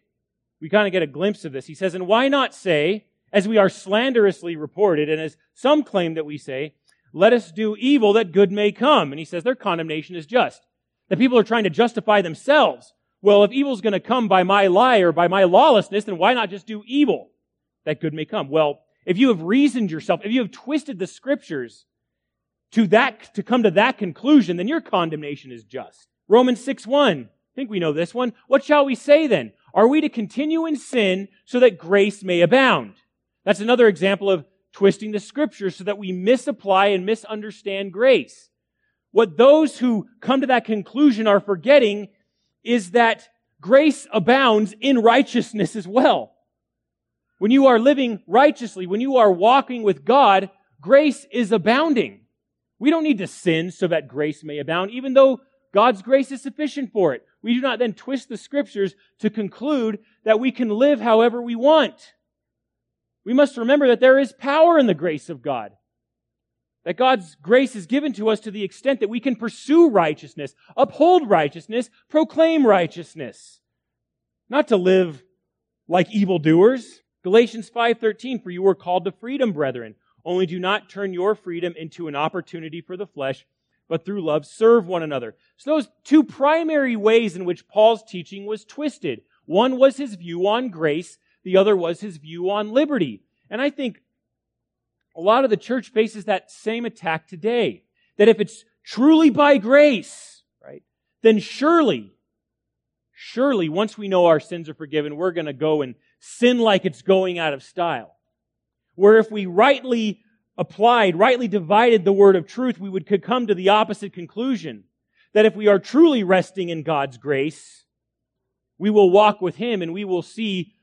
We kind of get a glimpse of this. He says, And why not say, as we are slanderously reported, and as some claim that we say, let us do evil that good may come. And he says their condemnation is just. The people are trying to justify themselves. Well, if evil's going to come by my lie or by my lawlessness, then why not just do evil that good may come? Well, if you have reasoned yourself, if you have twisted the scriptures to that, to come to that conclusion, then your condemnation is just. Romans 6 1. I think we know this one. What shall we say then? Are we to continue in sin so that grace may abound? That's another example of twisting the scriptures so that we misapply and misunderstand grace. What those who come to that conclusion are forgetting is that grace abounds in righteousness as well. When you are living righteously, when you are walking with God, grace is abounding. We don't need to sin so that grace may abound, even though God's grace is sufficient for it. We do not then twist the scriptures to conclude that we can live however we want. We must remember that there is power in the grace of God. That God's grace is given to us to the extent that we can pursue righteousness, uphold righteousness, proclaim righteousness. Not to live like evildoers. Galatians 5:13 for you were called to freedom, brethren. Only do not turn your freedom into an opportunity for the flesh, but through love serve one another. So those two primary ways in which Paul's teaching was twisted. One was his view on grace, the other was his view on liberty. And I think a lot of the church faces that same attack today. That if it's truly by grace, right, then surely, surely once we know our sins are forgiven, we're going to go and sin like it's going out of style. Where if we rightly applied, rightly divided the word of truth, we would could come to the opposite conclusion. That if we are truly resting in God's grace, we will walk with Him and we will see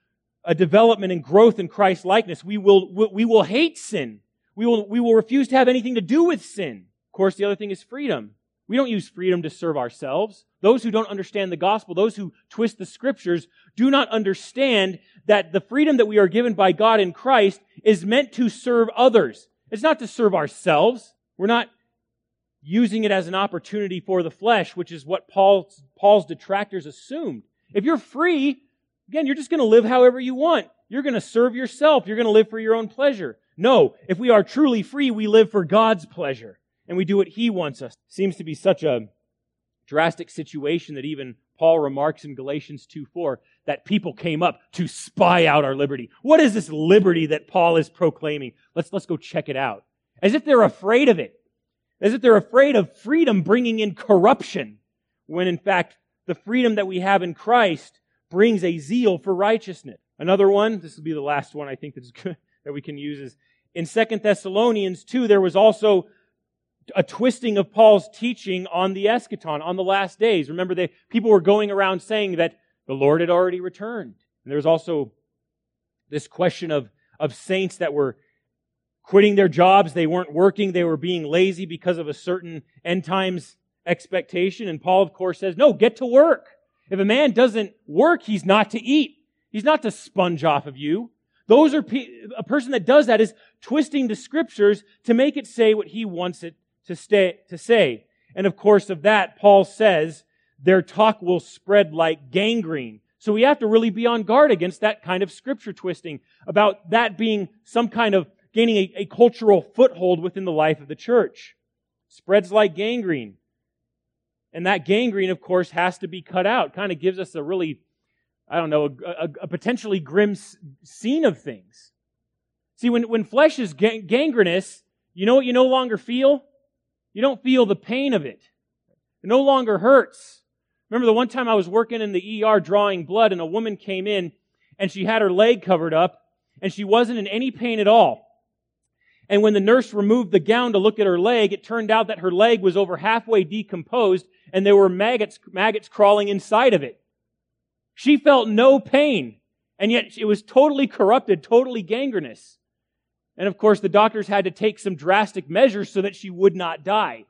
a development and growth in Christ likeness. We will, we will hate sin. We will, we will refuse to have anything to do with sin. Of course, the other thing is freedom. We don't use freedom to serve ourselves. Those who don't understand the gospel, those who twist the scriptures, do not understand that the freedom that we are given by God in Christ is meant to serve others. It's not to serve ourselves. We're not using it as an opportunity for the flesh, which is what Paul's, Paul's detractors assumed. If you're free, Again, you're just going to live however you want. You're going to serve yourself. You're going to live for your own pleasure. No, if we are truly free, we live for God's pleasure and we do what He wants us. Seems to be such a drastic situation that even Paul remarks in Galatians 2 4 that people came up to spy out our liberty. What is this liberty that Paul is proclaiming? Let's, let's go check it out. As if they're afraid of it. As if they're afraid of freedom bringing in corruption. When in fact, the freedom that we have in Christ brings a zeal for righteousness. Another one, this will be the last one I think that's good, that we can use is in Second Thessalonians 2, there was also a twisting of Paul's teaching on the eschaton, on the last days. Remember, they, people were going around saying that the Lord had already returned. And there was also this question of, of saints that were quitting their jobs. They weren't working. They were being lazy because of a certain end times expectation. And Paul, of course, says, no, get to work. If a man doesn't work, he's not to eat. He's not to sponge off of you. Those are pe- a person that does that is twisting the scriptures to make it say what he wants it to stay to say. And of course, of that, Paul says their talk will spread like gangrene. So we have to really be on guard against that kind of scripture twisting about that being some kind of gaining a, a cultural foothold within the life of the church. Spreads like gangrene. And that gangrene, of course, has to be cut out. Kind of gives us a really, I don't know, a, a, a potentially grim scene of things. See, when, when flesh is gangrenous, you know what you no longer feel? You don't feel the pain of it. It no longer hurts. Remember the one time I was working in the ER drawing blood and a woman came in and she had her leg covered up and she wasn't in any pain at all. And when the nurse removed the gown to look at her leg, it turned out that her leg was over halfway decomposed and there were maggots, maggots crawling inside of it. She felt no pain, and yet it was totally corrupted, totally gangrenous. And of course, the doctors had to take some drastic measures so that she would not die.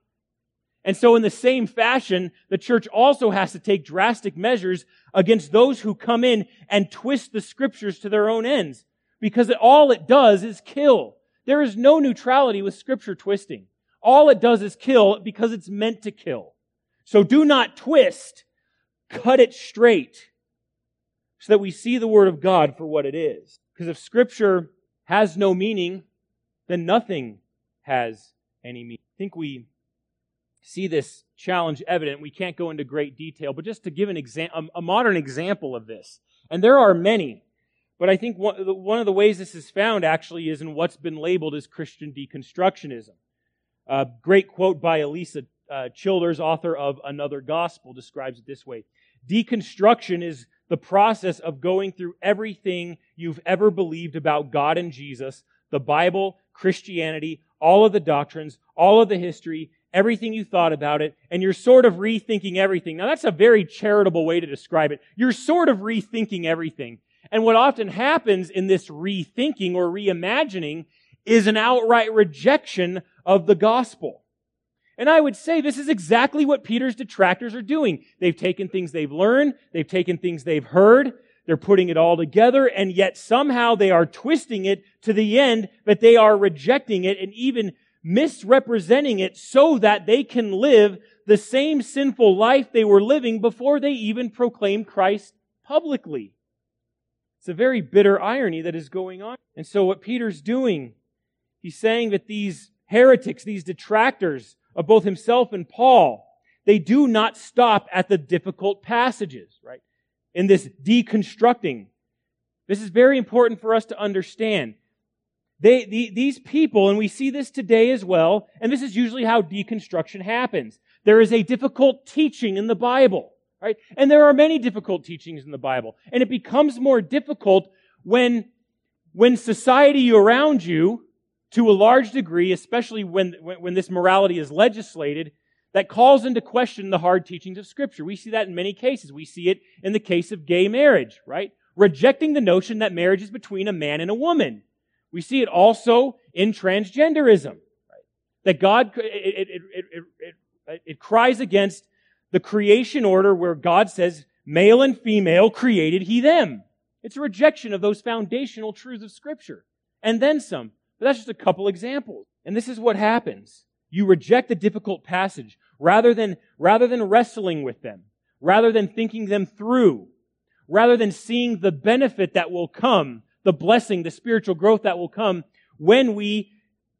And so in the same fashion, the church also has to take drastic measures against those who come in and twist the scriptures to their own ends. Because all it does is kill. There is no neutrality with scripture twisting. All it does is kill because it's meant to kill. So do not twist. Cut it straight so that we see the word of God for what it is. Because if scripture has no meaning, then nothing has any meaning. I think we see this challenge evident. We can't go into great detail, but just to give an exam- a modern example of this, and there are many, but I think one of the ways this is found actually is in what's been labeled as Christian deconstructionism. A great quote by Alisa uh, Childers, author of Another Gospel, describes it this way Deconstruction is the process of going through everything you've ever believed about God and Jesus, the Bible, Christianity, all of the doctrines, all of the history, everything you thought about it, and you're sort of rethinking everything. Now, that's a very charitable way to describe it. You're sort of rethinking everything. And what often happens in this rethinking or reimagining is an outright rejection of the gospel. And I would say this is exactly what Peter's detractors are doing. They've taken things they've learned, they've taken things they've heard, they're putting it all together, and yet somehow they are twisting it to the end that they are rejecting it and even misrepresenting it so that they can live the same sinful life they were living before they even proclaimed Christ publicly. It's a very bitter irony that is going on. And so what Peter's doing, he's saying that these heretics, these detractors of both himself and Paul, they do not stop at the difficult passages, right? In this deconstructing. This is very important for us to understand. They, the, these people, and we see this today as well, and this is usually how deconstruction happens. There is a difficult teaching in the Bible, right? And there are many difficult teachings in the Bible. And it becomes more difficult when, when society around you, to a large degree, especially when, when, this morality is legislated, that calls into question the hard teachings of Scripture. We see that in many cases. We see it in the case of gay marriage, right? Rejecting the notion that marriage is between a man and a woman. We see it also in transgenderism. Right? That God, it, it, it, it, it cries against the creation order where God says, male and female created he them. It's a rejection of those foundational truths of Scripture. And then some. But that's just a couple examples. And this is what happens. You reject the difficult passage rather than, rather than wrestling with them, rather than thinking them through, rather than seeing the benefit that will come the blessing, the spiritual growth that will come when we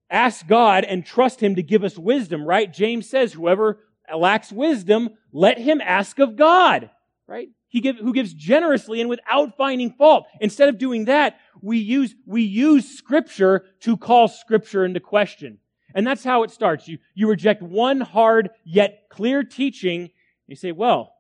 ask God and trust Him to give us wisdom, right? James says, whoever lacks wisdom, let him ask of God, right? He give, who gives generously and without finding fault. Instead of doing that, we use, we use scripture to call scripture into question. And that's how it starts. You, you reject one hard yet clear teaching. You say, well,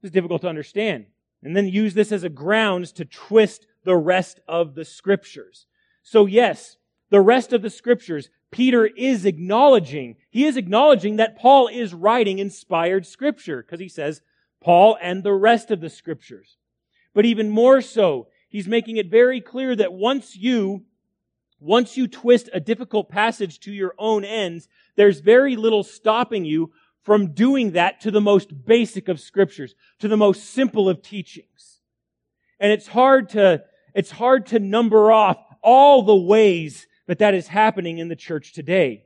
this is difficult to understand. And then use this as a grounds to twist the rest of the scriptures. So yes, the rest of the scriptures, Peter is acknowledging, he is acknowledging that Paul is writing inspired scripture, because he says, Paul and the rest of the scriptures. But even more so, he's making it very clear that once you, once you twist a difficult passage to your own ends, there's very little stopping you from doing that to the most basic of scriptures, to the most simple of teachings. And it's hard to, it's hard to number off all the ways that that is happening in the church today.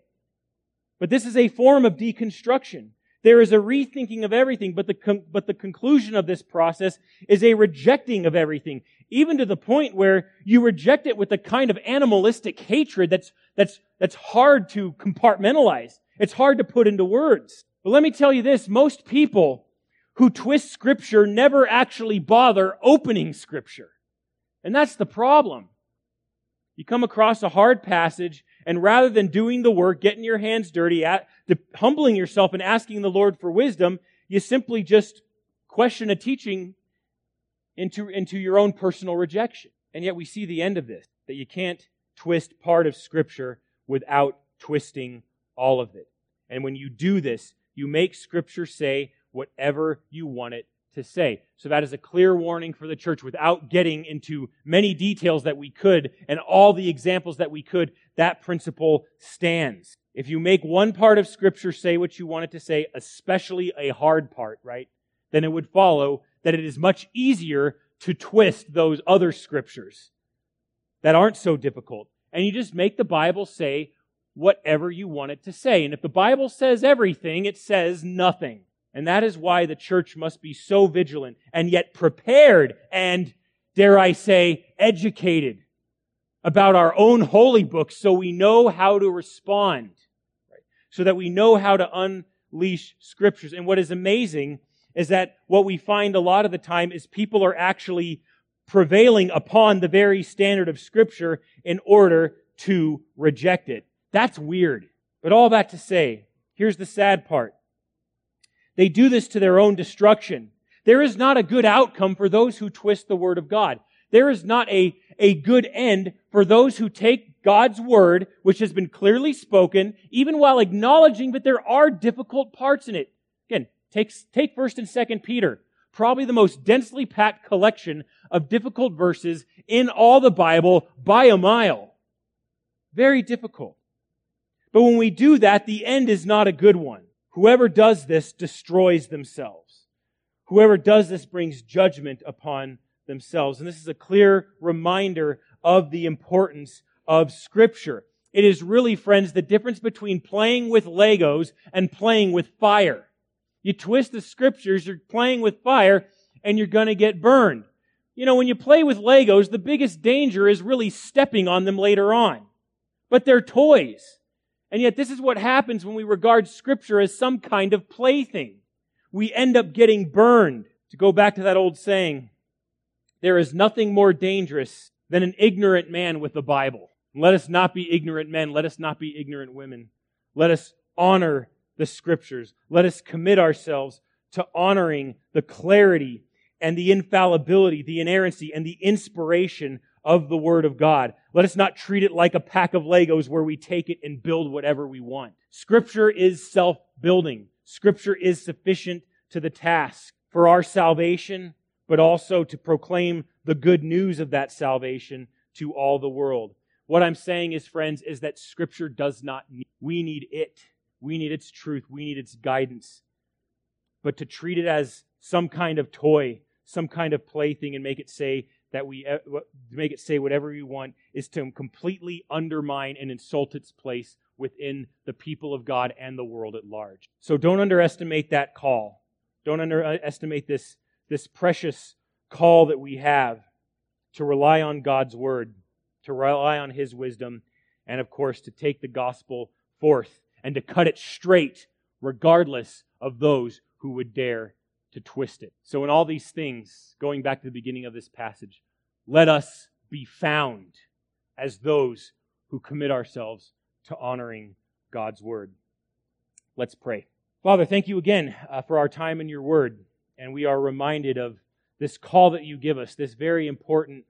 But this is a form of deconstruction. There is a rethinking of everything, but the, but the conclusion of this process is a rejecting of everything, even to the point where you reject it with a kind of animalistic hatred that's, that's, that's hard to compartmentalize. It's hard to put into words. But let me tell you this, most people who twist scripture never actually bother opening scripture. And that's the problem. You come across a hard passage, and rather than doing the work, getting your hands dirty, at, humbling yourself and asking the Lord for wisdom, you simply just question a teaching into, into your own personal rejection. And yet we see the end of this, that you can't twist part of Scripture without twisting all of it. And when you do this, you make Scripture say whatever you want it to say. So that is a clear warning for the church without getting into many details that we could and all the examples that we could. That principle stands. If you make one part of scripture say what you want it to say, especially a hard part, right? Then it would follow that it is much easier to twist those other scriptures that aren't so difficult. And you just make the Bible say whatever you want it to say. And if the Bible says everything, it says nothing. And that is why the church must be so vigilant and yet prepared and, dare I say, educated about our own holy books so we know how to respond, right? so that we know how to unleash scriptures. And what is amazing is that what we find a lot of the time is people are actually prevailing upon the very standard of scripture in order to reject it. That's weird. But all that to say, here's the sad part. They do this to their own destruction. There is not a good outcome for those who twist the word of God. There is not a, a good end for those who take God's word, which has been clearly spoken, even while acknowledging that there are difficult parts in it. Again, take, take 1st and 2nd Peter. Probably the most densely packed collection of difficult verses in all the Bible by a mile. Very difficult. But when we do that, the end is not a good one. Whoever does this destroys themselves. Whoever does this brings judgment upon themselves. And this is a clear reminder of the importance of Scripture. It is really, friends, the difference between playing with Legos and playing with fire. You twist the Scriptures, you're playing with fire, and you're gonna get burned. You know, when you play with Legos, the biggest danger is really stepping on them later on. But they're toys. And yet this is what happens when we regard scripture as some kind of plaything. We end up getting burned. To go back to that old saying, there is nothing more dangerous than an ignorant man with the Bible. Let us not be ignorant men. Let us not be ignorant women. Let us honor the scriptures. Let us commit ourselves to honoring the clarity and the infallibility, the inerrancy and the inspiration of the Word of God. Let us not treat it like a pack of Legos where we take it and build whatever we want. Scripture is self-building. Scripture is sufficient to the task for our salvation, but also to proclaim the good news of that salvation to all the world. What I'm saying is, friends, is that Scripture does not need, we need it. We need its truth. We need its guidance. But to treat it as some kind of toy, some kind of plaything and make it say that we uh, make it say whatever we want is to completely undermine and insult its place within the people of God and the world at large. So don't underestimate that call. Don't underestimate this, this precious call that we have to rely on God's word, to rely on his wisdom, and of course to take the gospel forth and to cut it straight regardless of those who would dare to twist it. So, in all these things, going back to the beginning of this passage, let us be found as those who commit ourselves to honoring God's word. Let's pray. Father, thank you again uh, for our time in your word. And we are reminded of this call that you give us, this very important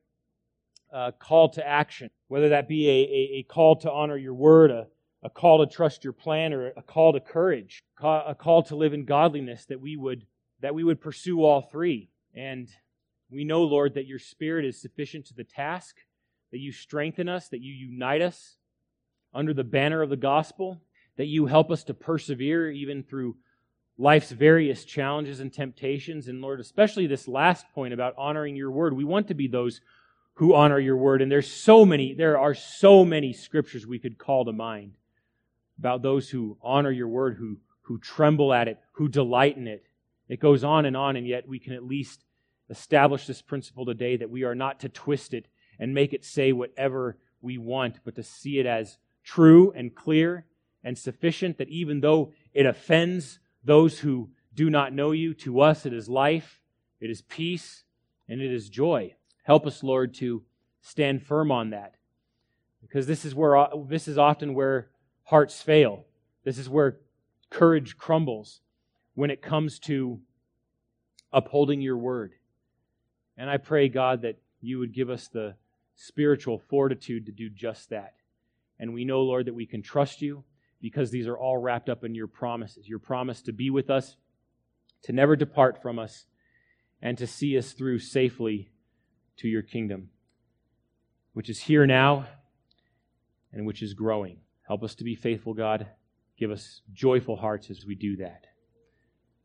uh, call to action, whether that be a, a, a, call to honor your word, a, a call to trust your plan, or a call to courage, a call to live in godliness, that we would that we would pursue all three. And we know, Lord, that your Spirit is sufficient to the task, that you strengthen us, that you unite us under the banner of the gospel, that you help us to persevere even through life's various challenges and temptations. And Lord, especially this last point about honoring your word, we want to be those who honor your word. And there's so many, there are so many scriptures we could call to mind about those who honor your word, who, who tremble at it, who delight in it. It goes on and on, and yet we can at least establish this principle today that we are not to twist it and make it say whatever we want, but to see it as true and clear and sufficient that even though it offends those who do not know you, to us it is life, it is peace, and it is joy. Help us, Lord, to stand firm on that. Because this is where this is often where hearts fail. This is where courage crumbles when it comes to upholding your word. And I pray, God, that you would give us the spiritual fortitude to do just that. And we know, Lord, that we can trust you because these are all wrapped up in your promises. Your promise to be with us, to never depart from us, and to see us through safely to your kingdom, which is here now and which is growing. Help us to be faithful, God. Give us joyful hearts as we do that.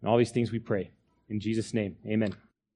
And all these things we pray. In Jesus' name, amen.